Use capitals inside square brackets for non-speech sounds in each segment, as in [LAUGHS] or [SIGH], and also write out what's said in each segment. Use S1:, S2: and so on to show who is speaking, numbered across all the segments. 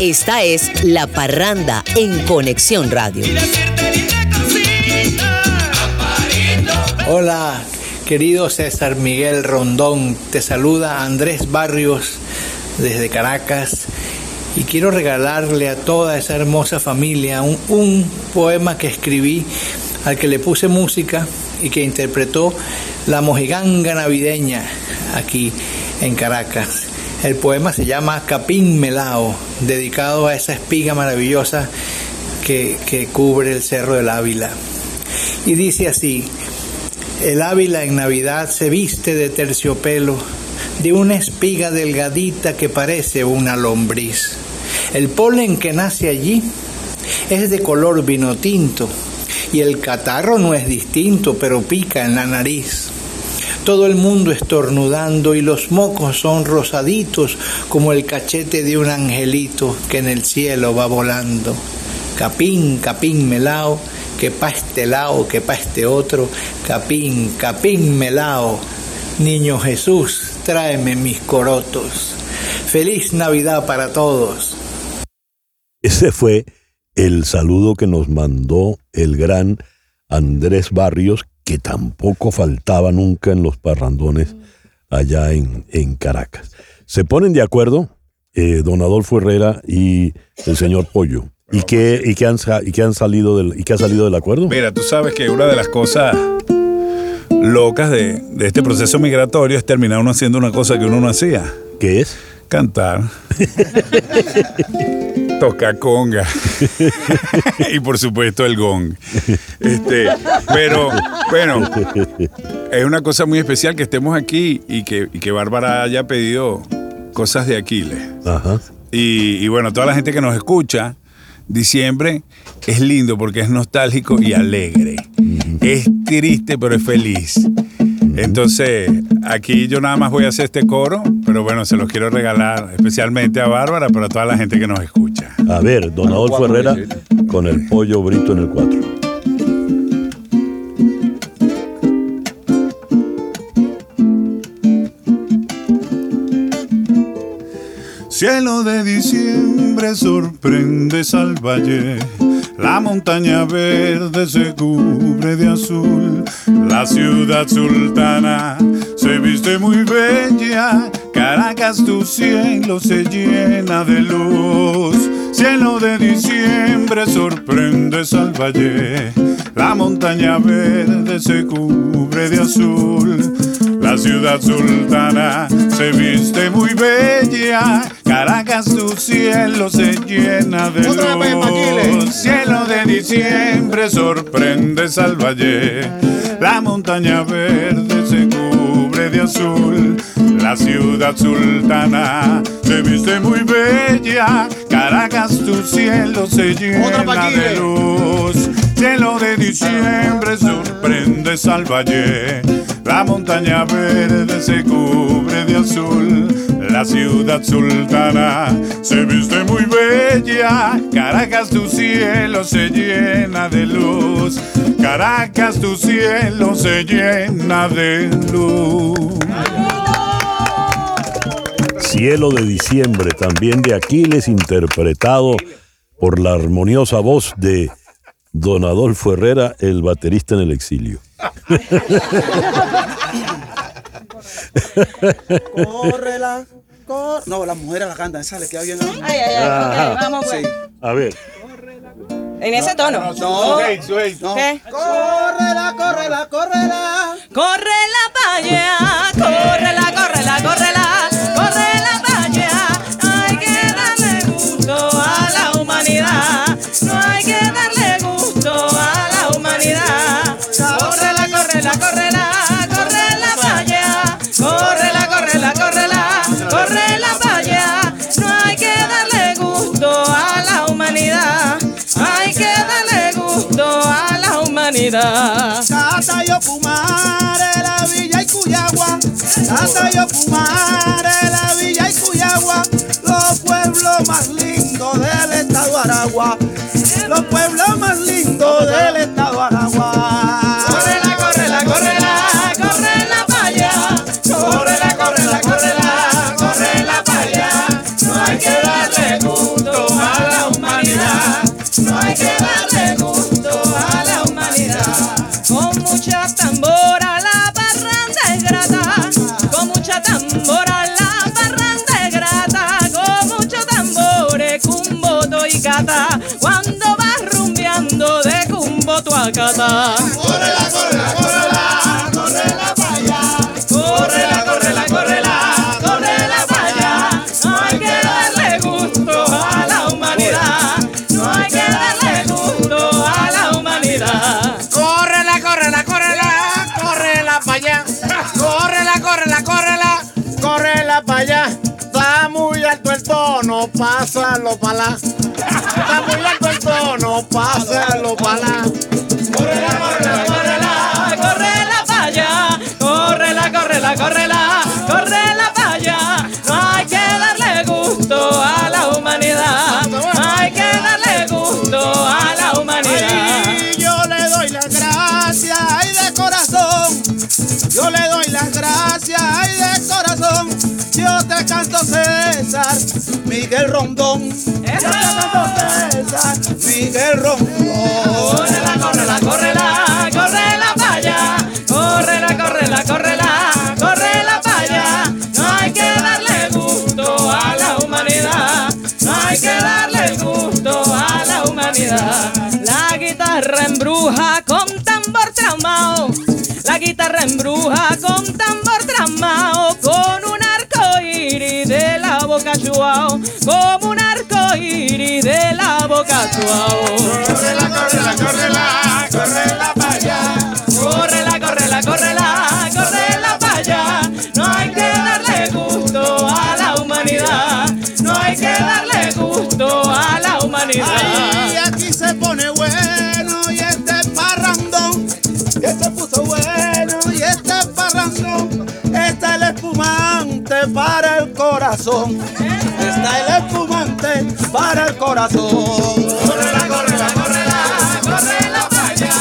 S1: Esta es La Parranda en Conexión Radio.
S2: Hola, querido César Miguel Rondón. Te saluda Andrés Barrios desde Caracas y quiero regalarle a toda esa hermosa familia un, un, poema que escribí al que le puse música y que interpretó la mojiganga navideña aquí en Caracas. El poema se llama Capín Melao, dedicado a esa espiga maravillosa que, que cubre el Cerro del Ávila. Y dice así, el Ávila en Navidad se viste de terciopelo, de una espiga delgadita que parece una lombriz. El polen que nace allí es de color vino tinto y el catarro no es distinto, pero pica en la nariz. Todo el mundo estornudando y los mocos son rosaditos como el cachete de un angelito que en el cielo va volando. Capín, capín melao, que pa' este lado, que pa' este otro, capín, capín melao. Niño Jesús, tráeme mis corotos. Feliz Navidad para todos.
S3: Ese fue el saludo que nos mandó el gran Andrés Barrios, que tampoco faltaba nunca en los parrandones allá en, en Caracas. Se ponen de acuerdo eh, don Adolfo Herrera y el señor Pollo. [LAUGHS] ¿Y qué, y qué han, y qué han salido del, y qué ha salido del acuerdo?
S4: Mira, tú sabes que una de las cosas locas de, de este proceso migratorio es terminar uno haciendo una cosa que uno no hacía.
S3: ¿Qué es?
S4: Cantar. [LAUGHS] Toca conga. [LAUGHS] y por supuesto el gong. Este, pero, bueno, es una cosa muy especial que estemos aquí y que, y que Bárbara haya pedido cosas de Aquiles.
S3: Ajá.
S4: Y, y bueno, toda la gente que nos escucha, diciembre es lindo porque es nostálgico y alegre. Es triste, pero es feliz. Entonces, aquí yo nada más voy a hacer este coro, pero bueno, se los quiero regalar especialmente a Bárbara, pero a toda la gente que nos escucha.
S3: A ver, don Adolfo Herrera con el pollo brito en el 4.
S4: Cielo de diciembre sorprende al valle. La montaña verde se cubre de azul. La ciudad sultana se viste muy bella. Caracas, tu cielo se llena de luz. Cielo de diciembre sorprende al valle. La montaña verde se cubre de azul. La ciudad sultana se viste muy bella. Caracas, tu cielo se llena de luz. Cielo de diciembre sorprendes al valle. La montaña verde se cubre de azul. La ciudad sultana se viste muy bella. Caracas, tu cielo se llena de luz. Cielo de diciembre sorprendes al valle. La montaña verde se cubre de azul. La ciudad sultana se viste muy bella. Caracas, tu cielo se llena de luz. Caracas, tu cielo se llena de luz.
S3: Cielo de diciembre, también de Aquiles, interpretado por la armoniosa voz de Don Adolfo Herrera, el baterista en el exilio.
S5: Córrela, cor... No, las mujeres la cantan, esa le queda bien.
S6: Ay, ay, ay,
S3: Ajá.
S6: ok, vamos pues.
S3: A ver.
S6: En ese tono.
S5: No,
S6: No.
S5: no.
S6: ¿Qué?
S5: Córrela, córrela, córrela.
S6: Córrela pa' allá, córrela, córrela, córrela
S5: yo fumar en la villa y Cuyagua. Hasta yo fumar en la villa y Cuyagua. Los pueblos más lindos del estado Aragua. Los pueblos más lindos del estado Aragua.
S6: Acata.
S5: Córrela, córrela, córrela, córrela para allá.
S6: Córrela, córrela, córrela, córrela para allá. No hay que darle gusto a la humanidad. No hay que darle gusto a la humanidad.
S5: Córrela, córrela, córrela, córrela para allá. Córrela, córrela, córrela, córrela para allá. Está muy alto el tono, pásalo para lá. Está muy alto el tono, pásalo para lá. Córrela, córrela,
S6: para allá. No hay que darle gusto a la humanidad. No hay que darle gusto a la humanidad.
S5: Ay, yo le doy las gracias, ay de corazón. Yo le doy las gracias, ay de corazón. Yo te canto César, Miguel Rondón. Yo te canto César, Miguel Rondón.
S6: Córrela, córrela, córrela la guitarra embruja con tambor tramao. La guitarra embruja con tambor tramao. Con un arco iris de la boca chuao. Como un arco iris de la boca chuao.
S5: Córrela, córrela, córrela, córrela para allá.
S6: Córrela, córrela, córrela,
S5: bueno y este parrandón. Y este puso bueno y este parrandón. Está el espumante para el corazón. Está el espumante para el corazón. Córrela, córrela, córrela, córrela para allá.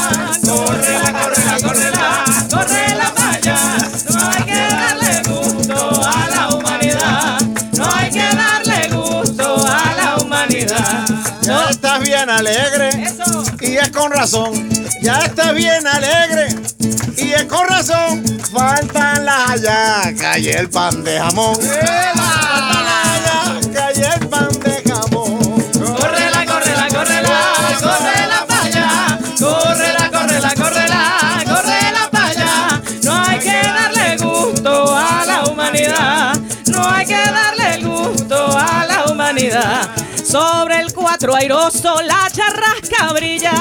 S6: Córrela, córrela, córrela, córrela para allá. No hay que darle gusto a la humanidad. No hay que darle gusto a la humanidad.
S5: Ya estás bien alegre
S6: Eso.
S5: Es con razón. Ya estás bien alegre y es con razón. Faltan las hallacas y el pan de jamón. Faltan las hallacas y el pan de jamón.
S6: Córrela, córrela, córrela, córrela para allá. Córrela, córrela, córrela, córrela para allá. No hay que darle gusto a la humanidad. No hay que darle gusto a la humanidad. Sobre el cuatro airoso la charrasca brilla.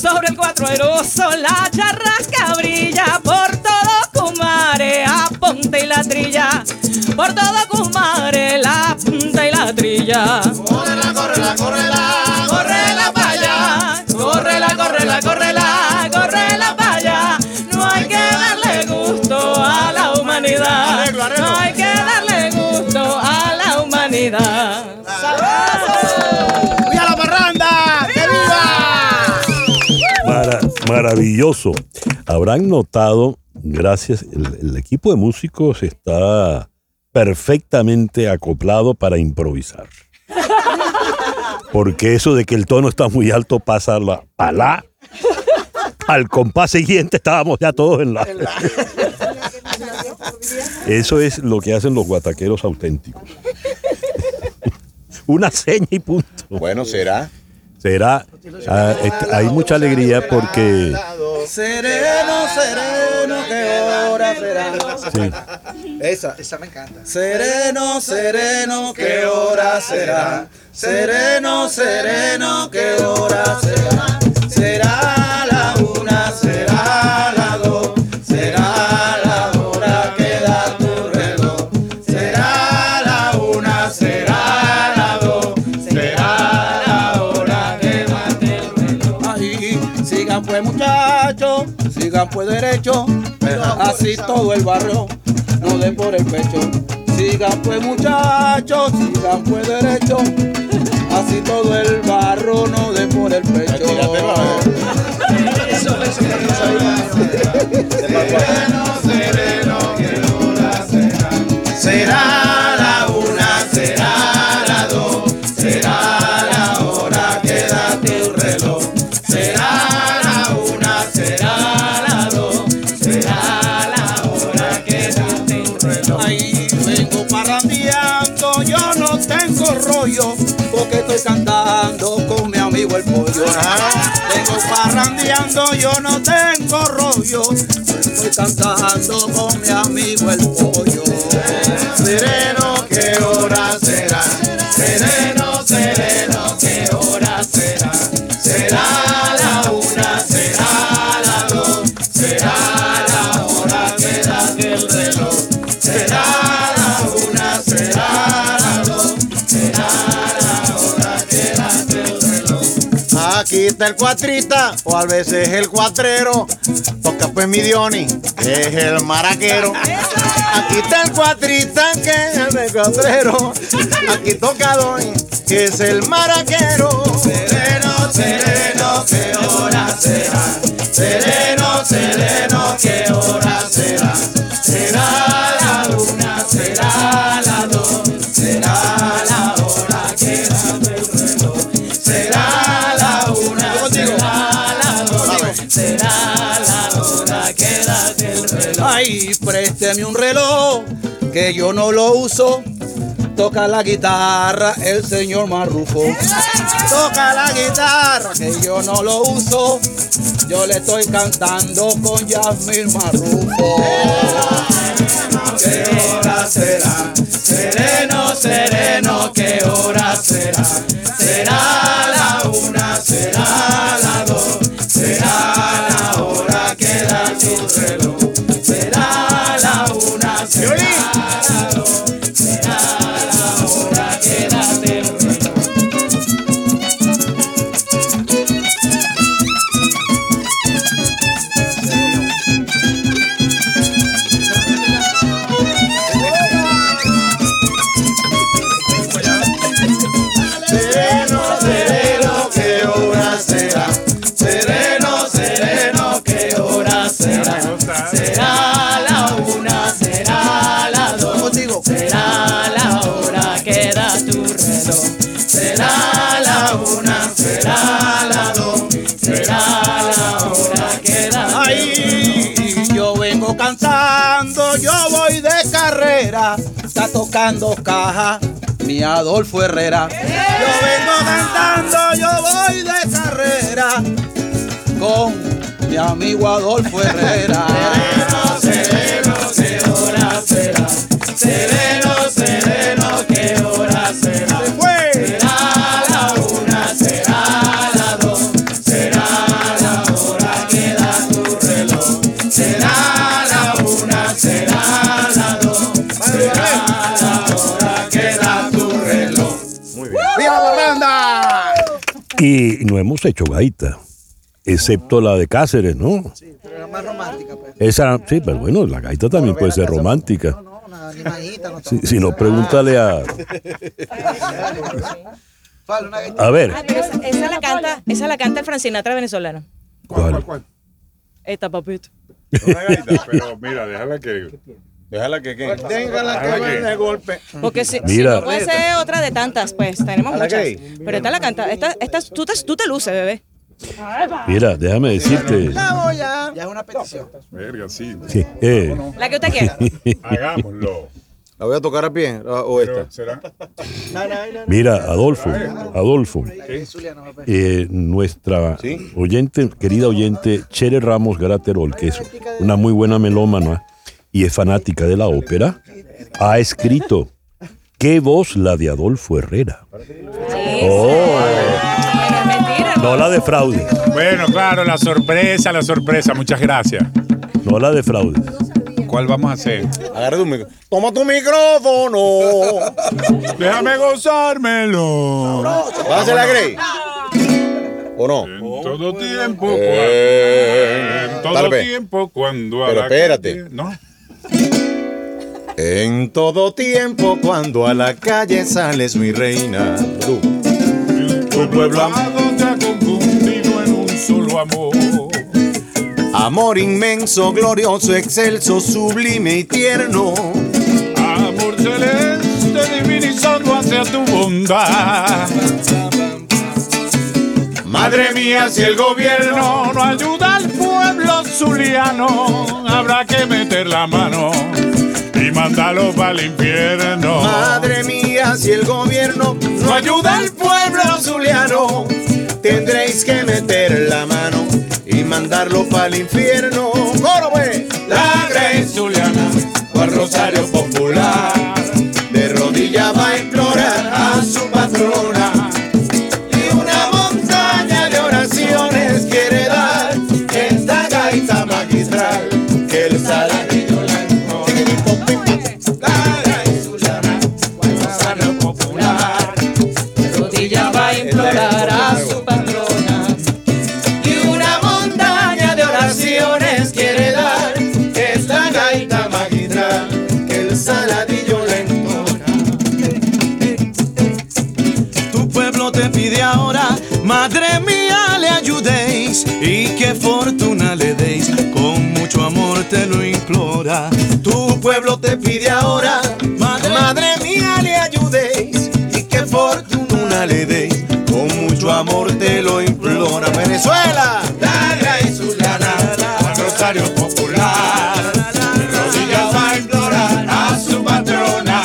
S6: Sobre el cuatro airoso la charrasca brilla. Por todo Cumare, a ponte y la trilla. Por todo Cumare, la punta y la trilla.
S5: Córrela, córrela, córrela,
S6: Córrela para allá, córrela, córrela, córrela, córrela para allá. No hay que darle gusto a la humanidad. No hay que darle gusto a la humanidad.
S3: Maravilloso. Habrán notado, gracias, el, equipo de músicos está perfectamente acoplado para improvisar. Porque eso de que el tono está muy alto pasa a la, a al compás siguiente estábamos ya todos en la. Eso es lo que hacen los guataqueros auténticos. [LAUGHS] Una seña y punto.
S7: Bueno, será.
S3: Será, ah, hay mucha alegría porque
S5: Sereno, sereno, ¿qué hora será?
S3: sí,
S5: Esa, esa me encanta. Sereno, sereno, ¿qué hora será? Sereno, sereno, ¿qué hora será? Será pues derecho, así todo el barrio, no den por el pecho. Sigan pues muchachos, sigan pues derecho, así todo el barro, no den por el pecho. Tengo
S6: parrandeando, yo no tengo rollo. Estoy cantando con mi amigo el pollo. El cuatrita, o a veces el cuatrero. Toca pues mi Dioni, que es el maraquero. Aquí está el cuatrita, que es el cuatrero. Aquí toca Doni, que es el maraquero. Sereno, sereno, ¿qué hora será? Sereno, sereno, ¿qué hora présteme un reloj que yo no lo uso. Toca la guitarra el señor Marrufo. Toca la guitarra que yo no lo uso. Yo le estoy cantando con Yasmín Marrufo. ¿Qué hora será? Sereno, sereno, ¿qué hora? Será tocando caja. Mi Adolfo Herrera. Yo vengo cantando, yo voy de carrera con mi amigo Adolfo Herrera.
S3: Hemos hecho gaita, excepto la de Cáceres, ¿no?
S6: Sí, pero era más romántica, pues.
S3: Esa, sí, pero bueno, la gaita también puede ser romántica.
S6: No, no, una animadita, no
S3: Si, si no, pregúntale a... [LAUGHS] A ver,
S8: Ah, esa, esa la canta, esa la canta el Francinatra venezolano.
S3: ¿cuál?
S8: Esta, papito.
S4: Una gaita, pero mira, déjala que. Déjala que. ¿qué?
S6: Téngala que
S4: Déjala
S6: de golpe.
S8: Porque si, si
S3: Mira.
S8: no puede ser otra de tantas, pues tenemos
S6: ¿A la
S8: muchas.
S6: gay?
S8: Pero esta la canta, esta, esta, tú, te, tú te luces, bebé.
S3: Mira, déjame decirte.
S6: La voy a. Ya es una petición.
S4: Verga, sí.
S3: Sí, eh,
S8: La que usted quiera. [LAUGHS]
S4: Hagámoslo.
S7: ¿La voy a tocar a pie o esta?
S4: ¿Será?
S3: mira, Adolfo, Adolfo, eh, nuestra oyente, querida oyente, Chere Ramos Graterol, que es una muy buena melómana y es fanática de la ópera, ha escrito, ¿qué voz la de Adolfo Herrera? Oh, no la defraudes,
S4: Bueno, claro, la sorpresa, la sorpresa. Muchas gracias.
S3: no la defraudes.
S4: ¿Cuál vamos a hacer?
S7: Agarra tu micrófono. Toma tu micrófono.
S4: Déjame gozármelo.
S7: ¿Vas a hacer la Grey? ¿O no?
S4: En todo tiempo,
S7: Eh,
S4: cuando, en todo tiempo, cuando
S7: Pero espérate.
S4: ¿No?
S7: En todo tiempo cuando a la calle sales mi reina. Tú.
S4: Tu pueblo amado te ha confundido en un solo amor.
S7: Amor inmenso, glorioso, excelso, sublime y tierno.
S4: Amor celeste divinizando hacia tu bondad. Madre mía, si el gobierno no ayuda al zuliano, habrá que meter la mano y mandarlo para el infierno.
S7: Madre mía, si el gobierno no ayuda al pueblo zuliano, tendré tenéis que meter la mano y mandarlo para el infierno. ¡Coro, pues! La Grey Zuliana, o al Rosario Popular, y
S5: qué fortuna le deis. Con mucho amor te lo implora.
S7: Tu pueblo te pide ahora, madre, mía, le ayudéis y qué fortuna le deis. Con mucho amor te lo implora Venezuela. La Grey Zuliana, al Rosario Popular, rodillas va a implorar a su patrona.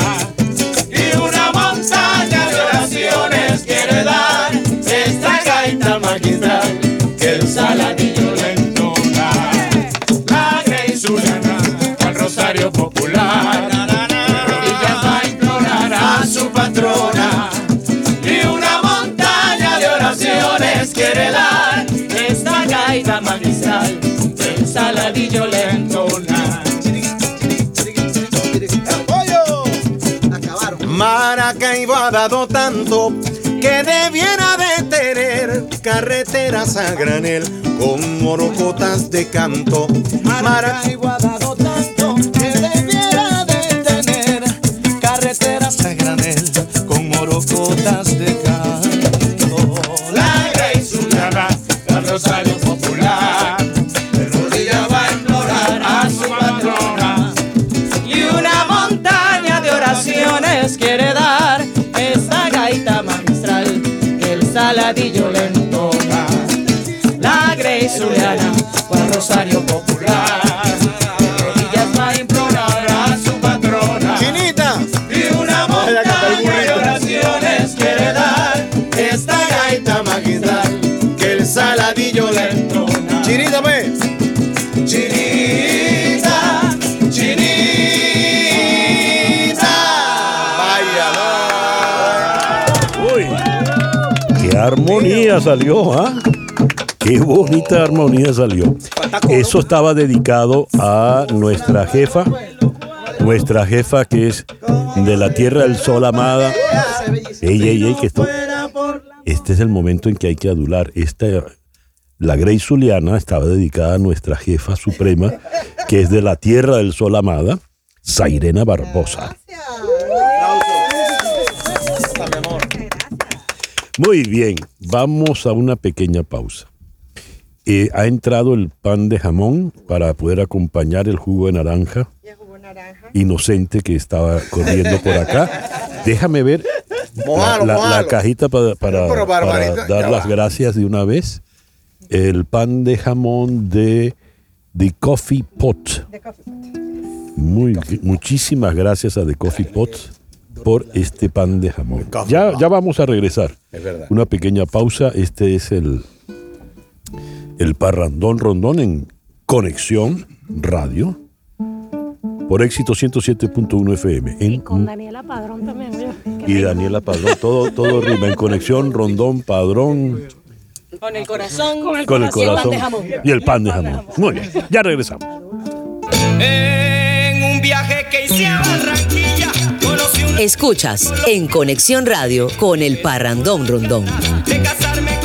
S7: Y una montaña de oraciones quiere dar esta gaita magistral Ha dado tanto que debiera de tener carreteras a granel con morocotas de canto. Maracaibo
S5: ha dado tanto
S7: Chinita, pues. Chinita, chinita. Vaya,
S3: Uy, qué armonía salió, ¿ah? Qué bonita armonía salió. Eso estaba dedicado a nuestra jefa, nuestra jefa que es de la Tierra del Sol amada. Ey, ey, ey, que esto, este es el momento en que hay que adular. Esta, la Grey Zuliana estaba dedicada a nuestra jefa suprema, que es de la Tierra del Sol amada, Zairena Barbosa. Muy bien, vamos a una pequeña pausa. Eh, ha entrado el pan de jamón para poder acompañar el jugo de naranja inocente que estaba corriendo por acá. Déjame ver la, cajita para, dar las gracias de una vez. El pan de jamón de The Coffee Pot. Muy, muchísimas gracias a The Coffee Pot por este pan de jamón. Ya, ya vamos a regresar.
S7: Es verdad.
S3: Una pequeña pausa. Este es el, el parrandón rondón en Conexión Radio por éxito 107.1 FM. En,
S9: Con Daniela Padrón también.
S3: y Daniela Padrón. Todo, todo rima en Conexión Rondón Padrón
S6: con el corazón,
S3: con el
S6: y pan
S3: corazón
S6: de jamón.
S3: y el pan de jamón. Muy bien, ya regresamos.
S5: En un viaje que hice a Barranquilla, conocí un
S1: Escuchas en Conexión Radio con el Parrandón Rondón.
S5: de